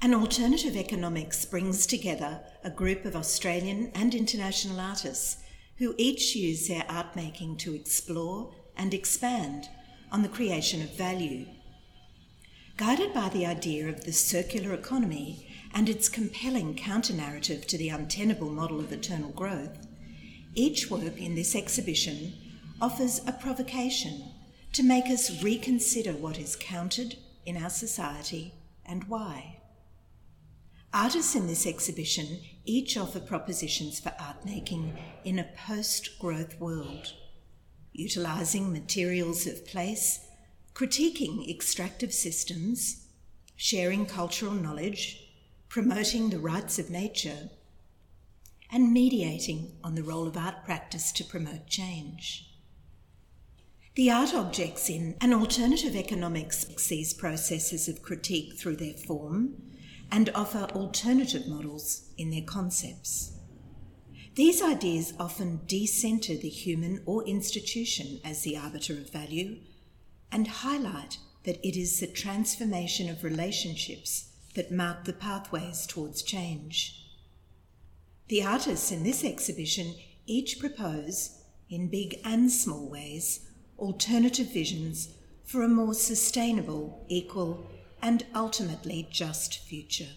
An Alternative Economics brings together a group of Australian and international artists who each use their art making to explore and expand on the creation of value. Guided by the idea of the circular economy and its compelling counter narrative to the untenable model of eternal growth, each work in this exhibition offers a provocation to make us reconsider what is counted in our society and why. Artists in this exhibition each offer propositions for art making in a post growth world, utilising materials of place, critiquing extractive systems, sharing cultural knowledge, promoting the rights of nature, and mediating on the role of art practice to promote change. The art objects in an alternative economics these processes of critique through their form and offer alternative models in their concepts. These ideas often decenter the human or institution as the arbiter of value and highlight that it is the transformation of relationships that mark the pathways towards change. The artists in this exhibition each propose, in big and small ways, alternative visions for a more sustainable, equal, and ultimately just future.